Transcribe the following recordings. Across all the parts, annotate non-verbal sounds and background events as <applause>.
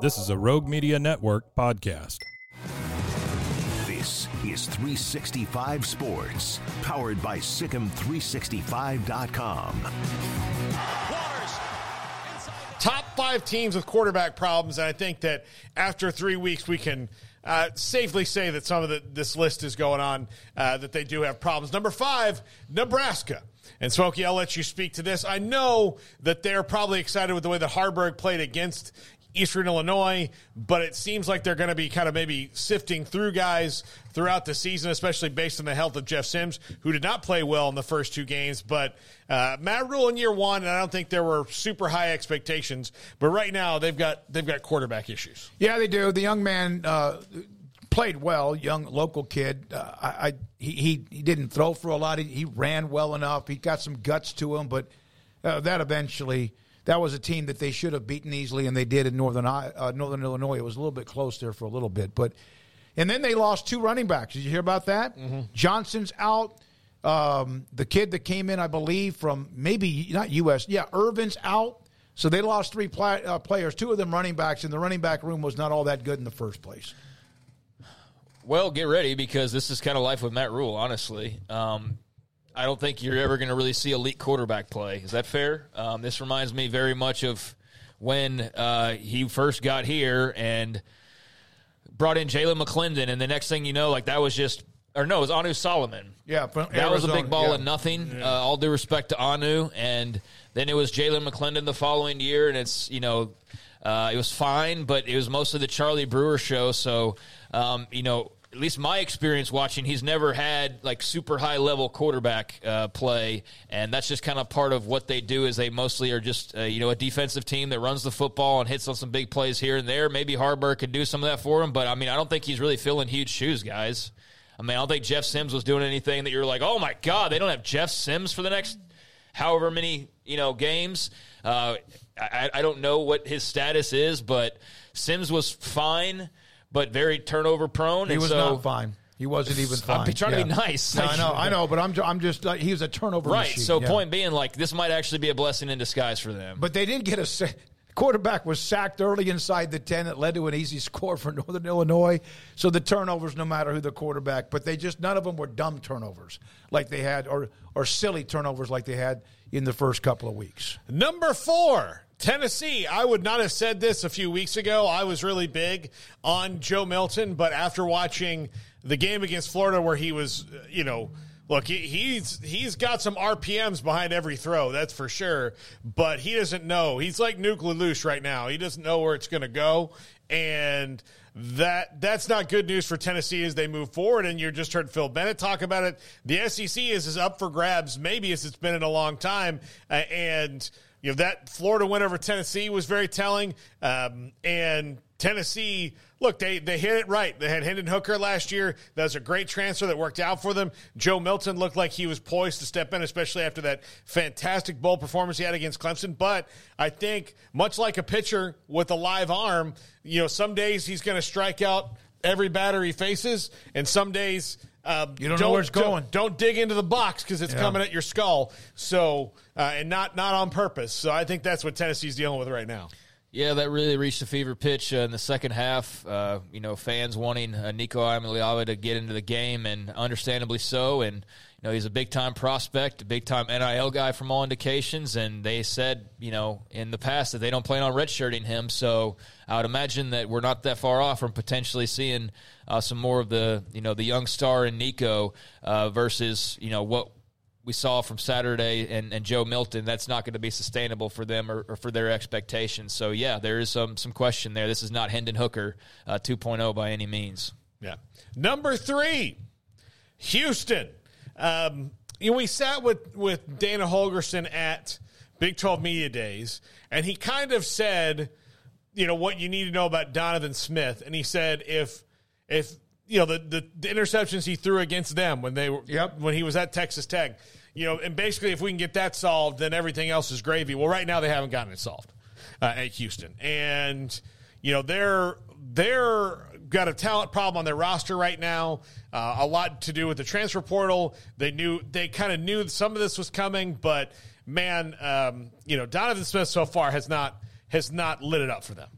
This is a Rogue Media Network podcast. This is 365 Sports, powered by SicEm365.com. Top five teams with quarterback problems, and I think that after three weeks, we can uh, safely say that some of the, this list is going on uh, that they do have problems. Number five, Nebraska. And Smokey, I'll let you speak to this. I know that they're probably excited with the way that Haarberg played against Eastern Illinois, but it seems like they're going to be kind of maybe sifting through guys throughout the season, especially based on the health of Jeff Sims, who did not play well in the first two games. But uh, Matt Rhule in year one, and I don't think there were super high expectations. But right now, they've got they've got quarterback issues. Yeah, they do. The young man. Uh, played well, young local kid. Uh, I, I he, he didn't throw for a lot. He, he, ran well enough. He got some guts to him, but uh, that eventually that was a team that they should have beaten easily, and they did in northern uh, Northern Illinois. It was a little bit close there for a little bit, but and then they lost two running backs. Did you hear about that? Mm-hmm. Johnson's out. Um, the kid that came in, I believe, from maybe not U.S. Yeah, Ervin's out. So they lost three play, uh, players, two of them running backs, and the running back room was not all that good in the first place. Well, get ready because this is kind of life with Matt Rhule, honestly. Um, I don't think you're ever going to really see elite quarterback play. Is that fair? Um, this reminds me very much of when uh, he first got here and brought in Jalan McClendon, and the next thing you know, like that was just or no, it was Anu Solomon. Yeah, that Arizona, was a big ball yeah. and nothing. Yeah. Uh, all due respect to Anu, and then it was Jalan McClendon the following year, and it's you know uh, it was fine, but it was mostly the Charlie Brewer show. So um, you know at least my experience watching, he's never had like super high level quarterback uh, play, and that's just kind of part of what they do. Is they mostly are just uh, you know a defensive team that runs the football and hits on some big plays here and there. Maybe Haarberg could do some of that for him, but I mean, I don't think he's really filling huge shoes, guys. I mean, I don't think Jeff Sims was doing anything that you're like, oh my god, they don't have Jeff Sims for the next however many you know games. Uh, I, I don't know what his status is, but Sims was fine but very turnover prone. He was so, not fine. He wasn't even fine. I'm trying yeah. to be nice. No, I know, I <laughs> know, but I'm, I'm just uh, he was a turnover right. Machine. So yeah. point being, like this might actually be a blessing in disguise for them. But they didn't get a quarterback was sacked early inside the ten that led to an easy <laughs> score for Northern Illinois. So the turnovers, no matter who the quarterback, but they just none of them were dumb turnovers like they had, or or silly turnovers like they had in the first couple of weeks. Number four, Tennessee, I would not have said this a few weeks ago. I was really big on Joe Milton, but after watching the game against Florida where he was, you know, look, he, he's he's got some RPMs behind every throw, that's for sure, but he doesn't know. He's like Nuke LaLoosh right now. He doesn't know where it's going to go and that that's not good news for Tennessee as they move forward. And you just heard Phil Bennett talk about it. The SEC is, is up for grabs, maybe as it's been in a long time, uh, and you know that Florida win over Tennessee was very telling, um, and Tennessee. Look, they they hit it right. They had Hendon Hooker last year. That was a great transfer that worked out for them. Joe Milton looked like he was poised to step in, especially after that fantastic bowl performance he had against Clemson. But I think, much like a pitcher with a live arm, you know, some days he's going to strike out every batter he faces, and some days um, you don't, don't, know where it's going. Don't, don't dig into the box because it's yeah. coming at your skull. So, uh, and not not on purpose. So, I think that's what Tennessee's dealing with right now. Yeah, that really reached a fever pitch uh, in the second half. Uh, you know, fans wanting uh, Nico Iamaleava to get into the game, and understandably so. And you know, he's a big time prospect, a big time NIL guy from all indications. And they said, you know, in the past that they don't plan on redshirting him. So I would imagine that we're not that far off from potentially seeing uh, some more of the, you know, the young star in Nico uh, versus, you know, what we saw from Saturday and, and Joe Milton. That's not going to be sustainable for them or, or, for their expectations. So yeah, there is some some question there. This is not Hendon Hooker uh, 2.0 by any means. Yeah. Number three, Houston. Um, you know, we sat with, with Dana Holgorsen at Big 12 Media Days, and he kind of said, you know what you need to know about Donovan Smith, and he said if if you know the, the, the interceptions he threw against them when they were Yep. when he was at Texas Tech, you know, and basically if we can get that solved, then everything else is gravy. Well, right now they haven't gotten it solved uh, at Houston, and you know they're they're got a talent problem on their roster right now. Uh, a lot to do with the transfer portal. They knew they kind of knew some of this was coming, but man, um, you know Donovan Smith so far has not has not lit it up for them.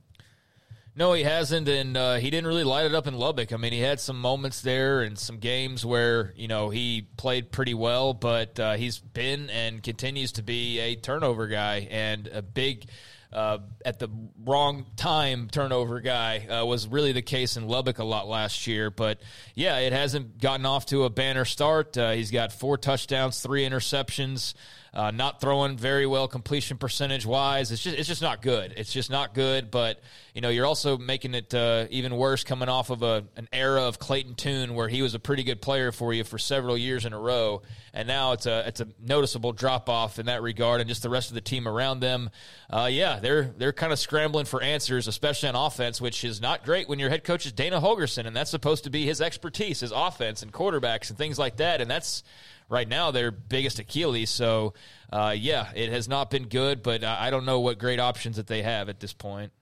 No, he hasn't, and uh, he didn't really light it up in Lubbock. I mean, he had some moments there and some games where you know he played pretty well, but uh, he's been and continues to be a turnover guy and a big. Uh, at the wrong time turnover guy uh, was really the case in Lubbock a lot last year. But yeah, it hasn't gotten off to a banner start. Uh, he's got four touchdowns, three interceptions. Uh, not throwing very well completion percentage wise. It's just it's just not good. It's just not good. But you know you're also making it uh, even worse coming off of a an era of Clayton Tune where he was a pretty good player for you for several years in a row, and now it's a it's a noticeable drop off in that regard, and just the rest of the team around them. Uh, yeah, they're they're kind of scrambling for answers, especially on offense, which is not great when your head coach is Dana Holgorsen, and that's supposed to be his expertise, his offense and quarterbacks and things like that, and that's right now their biggest Achilles. So, uh, yeah, it has not been good, but I don't know what great options that they have at this point.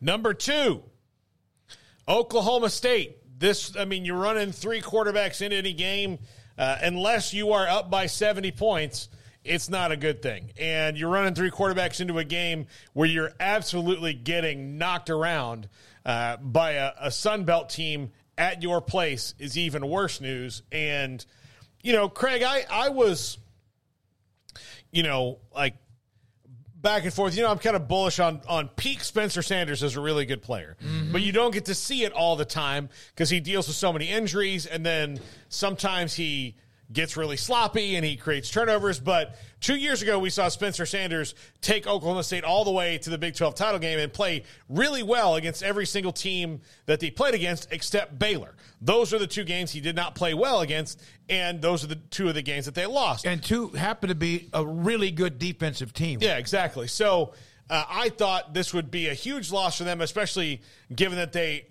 Number two, Oklahoma State. This, I mean, you're running three quarterbacks in any game. Uh, unless you are up by 70 points, it's not a good thing. And you're running three quarterbacks into a game where you're absolutely getting knocked around uh, by a, a Sun Belt team at your place is even worse news. And, you know, Craig, I, I was, you know, like back and forth. You know, I'm kind of bullish on on peak Spencer Sanders as a really good player, mm-hmm. but you don't get to see it all the time because he deals with so many injuries, and then sometimes he gets really sloppy and he creates turnovers. But two years ago, we saw Spencer Sanders take Oklahoma State all the way to the Big 12 title game and play really well against every single team that they played against except Baylor. Those are the two games he did not play well against, and those are the two of the games that they lost. And two happen to be a really good defensive team. Yeah, exactly. So uh, I thought this would be a huge loss for them, especially given that they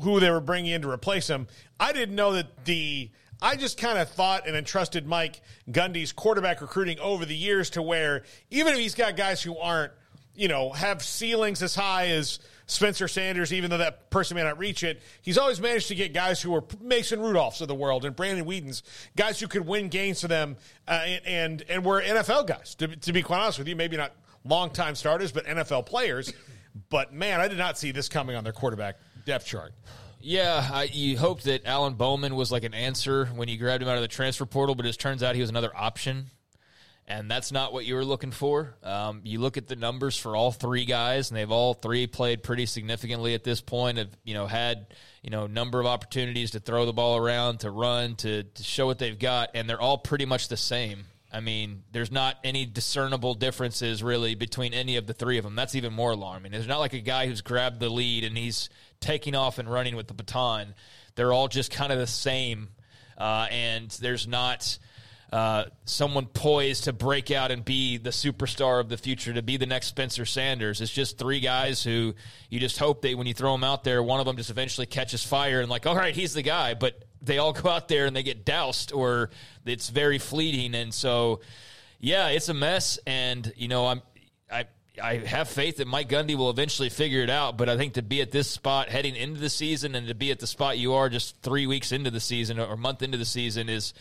who they were bringing in to replace him. I didn't know that the. I just kind of thought and entrusted Mike Gundy's quarterback recruiting over the years to where even if he's got guys who aren't, you know, have ceilings as high as Spencer Sanders, even though that person may not reach it, he's always managed to get guys who are Mason Rudolphs of the world and Brandon Weeden's, guys who could win games for them, uh, and, and and were NFL guys. To, to be quite honest with you, maybe not longtime starters, but NFL players. But man, I did not see this coming on their quarterback depth chart. Yeah, I, you hoped that Alan Bowman was like an answer when you grabbed him out of the transfer portal, but it turns out he was another option, and that's not what you were looking for. Um, you look at the numbers for all three guys, and they've all three played pretty significantly at this point. Have you know had you know number of opportunities to throw the ball around, to run, to, to show what they've got, and they're all pretty much the same. I mean, there's not any discernible differences really between any of the three of them. That's even more alarming. There's not like a guy who's grabbed the lead and he's taking off and running with the baton. They're all just kind of the same, uh, and there's not uh, someone poised to break out and be the superstar of the future, to be the next Spencer Sanders. It's just three guys who you just hope that when you throw them out there, one of them just eventually catches fire and like, all right, he's the guy. But they all go out there and they get doused, or it's very fleeting. And so, yeah, it's a mess. And you know, I'm I. I have faith that Mike Gundy will eventually figure it out, but I think to be at this spot heading into the season and to be at the spot you are just three weeks into the season or month into the season is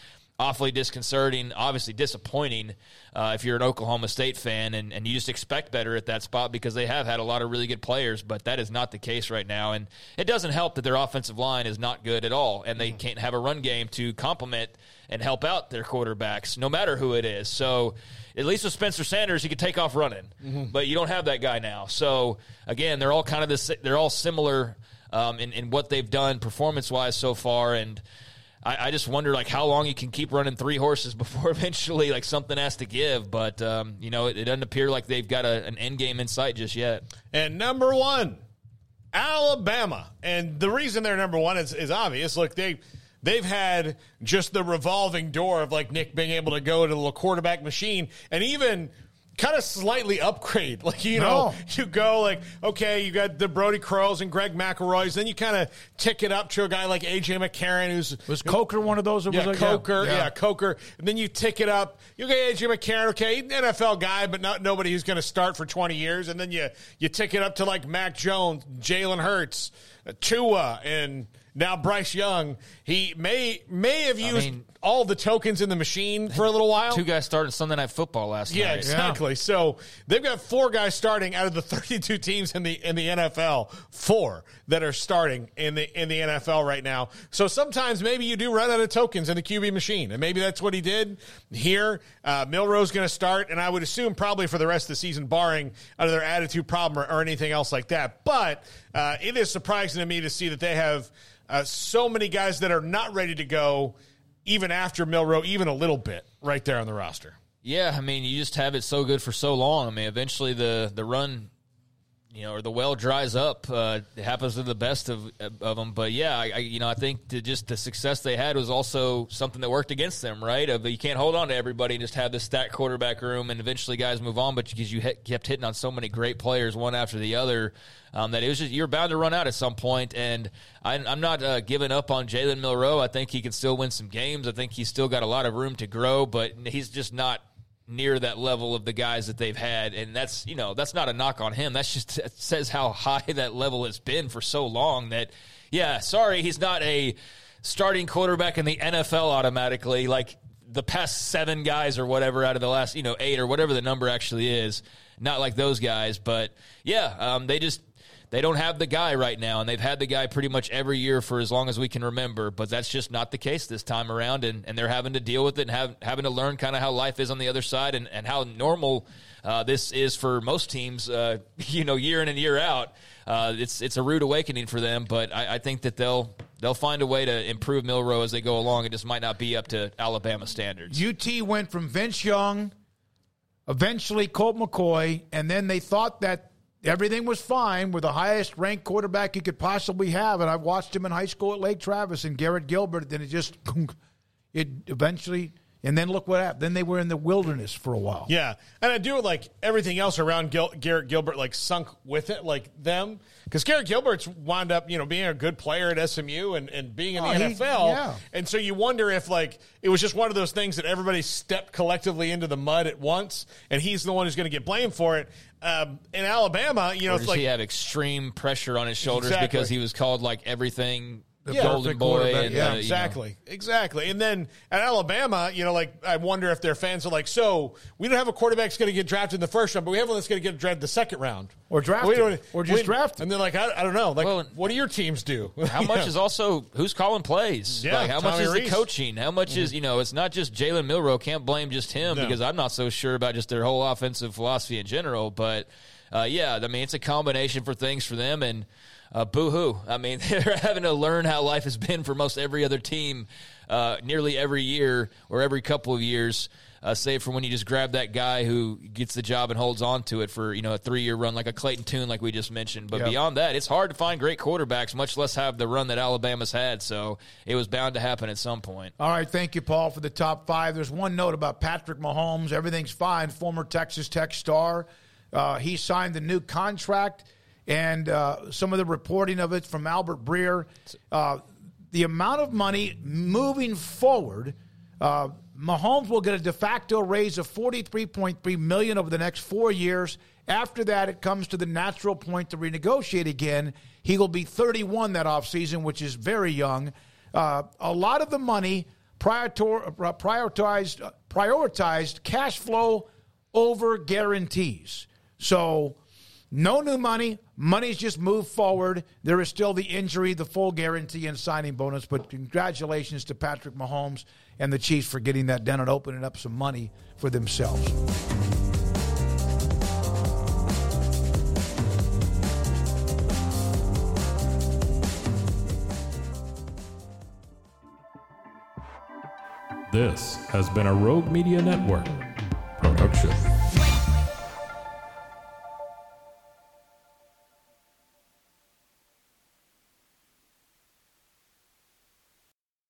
awfully disconcerting, obviously disappointing uh, if you're an Oklahoma State fan and, and you just expect better at that spot because they have had a lot of really good players, but that is not the case right now. And it doesn't help that their offensive line is not good at all, and they can't have a run game to complement and help out their quarterbacks, no matter who it is. So at least with Spencer Sanders, he could take off running, but you don't have that guy now. So again, they're all kind of this. They're all similar um, in, in what they've done performance wise so far, and I, I just wonder like how long you can keep running three horses <laughs> before eventually like something has to give. But um, you know, it, it doesn't appear like they've got a, an end game in sight just yet. And number one, Alabama. And the reason they're number one is, is obvious. Look, they they've had just the revolving door of like Nick being able to go to the quarterback machine, and even kind of slightly upgrade. <laughs> Like you know, No. you go like okay, you got the Brodie Croyles and Greg McElroy's, then you kind of tick it up to a guy like AJ McCarron, who's Was Coker one of those? Or yeah, was it- Coker, yeah. Coker, and then you tick it up. You get AJ McCarron, okay, NFL guy, but not nobody who's going to start for twenty years, and then you you tick it up to like Mac Jones, Jalen Hurts, uh, Tua, and now Bryce Young. He may may have used mean- all the tokens in the machine for a little while. Two guys started Sunday Night Football last Yeah, night. exactly. So they've got four guys starting out of the 32 teams in the in the NFL. Four that are starting in the in the NFL right now. So sometimes maybe you do run out of tokens in the QB machine, and maybe that's what he did here. Uh, Milrow's going to start, and I would assume probably for the rest of the season, barring another attitude problem or, or anything else like that. But uh, it is surprising to me to see that they have uh, so many guys that are not ready to go. Even after Milrow, even a little bit, right there on the roster. Yeah, I mean, you just have it so good for so long. I mean, eventually the the run, you know, or the well dries up. Uh, it happens to the best of of them. But yeah, I, I you know I think the, just the success they had was also something that worked against them. Right? Of you can't hold on to everybody and just have this stacked quarterback room, and eventually guys move on. But because you kept hitting on so many great players one after the other. Um, that it was just you're bound to run out at some point. and I, I'm not uh, giving up on Jalen Milrow. I think he can still win some games. I think he's still got a lot of room to grow, but he's just not near that level of the guys that they've had and that's you know that's not a knock on him. That's just that says how high <laughs> that level has been for so long that yeah sorry he's not a starting quarterback in the NFL automatically. Like the past 7 guys or whatever out of the last you know 8 or whatever the number actually is not like those guys but yeah um, they just they don't have the guy right now, and they've had the guy pretty much every year for as long as we can remember. But that's just not the case this time around, and, and they're having to deal with it and have, having to learn kind of how life is on the other side and, and how normal uh, this is for most teams, uh, <laughs> you know, year in and year out. Uh, it's it's a rude awakening for them, but I, I think that they'll they'll find a way to improve Milrow as they go along. It just might not be up to Alabama standards. UT went from Vince Young, eventually Colt McCoy, and then they thought that everything was fine with the highest ranked quarterback you could possibly have. And I watched him in high school at Lake Travis and Garrett Gilbert. Then it just, <laughs> it eventually, and then look what happened. Then they were in the wilderness for a while. Yeah, and I do like everything else around Gil- Garrett Gilbert, like sunk with it, like them, because Garrett Gilbert's wound up, you know, being a good player at SMU and, and being in the Oh, he- NFL, yeah. and so you wonder if like it was just one of those things that everybody stepped collectively into the mud at once, and he's the one who's going to get blamed for it. Um, in Alabama, you know, Or it's does like he have extreme pressure on his shoulders Exactly. because he was called like everything the Yeah. golden boy and yeah, uh, you know. Exactly, exactly. And then at Alabama, you know, like I wonder if their fans are like, so we don't have a quarterback that's going to get drafted in the first round, but we have one that's going to get drafted the second round, Or drafted. We don't- Or just we- drafted. And they're like, I, I don't know, like, Well, what do your teams do? <laughs> How much know? is also who's calling plays? Yeah, like how much is Rees. the coaching? How much is you know? It's not just Jalen Milrow. Can't blame just him No. because I'm not so sure about just their whole offensive philosophy in general. But uh, yeah, I mean it's a combination for things for them and. Uh, boo hoo. I mean, <laughs> they're having to learn how life has been for most every other team, uh, nearly every year or every couple of years, uh, save for when you just grab that guy who gets the job and holds on to it for, you know, a three year run like a Clayton Tune, like we just mentioned. But Yep. beyond that, it's hard to find great quarterbacks, much less have the run that Alabama's had. So it was bound to happen at some point. All right, thank you, Paul, for the top five. There's one note about Patrick Mahomes. Everything's fine. Former Texas Tech star. Uh, he signed the new contract, and uh, some of the reporting of it from Albert Breer. Uh, the amount of money moving forward, uh, Mahomes will get a de facto raise of 43.3 million over the next four years. After that, it comes to the natural point to renegotiate again. He will be 31 that offseason, which is very young. Uh, a lot of the money prioritor- uh, prioritized uh, prioritized cash flow over guarantees. So no new money. Money's just moved forward. There is still the injury, the full guarantee, and signing bonus. But congratulations to Patrick Mahomes and the Chiefs for getting that done and opening up some money for themselves. This has been a Rogue Media Network production.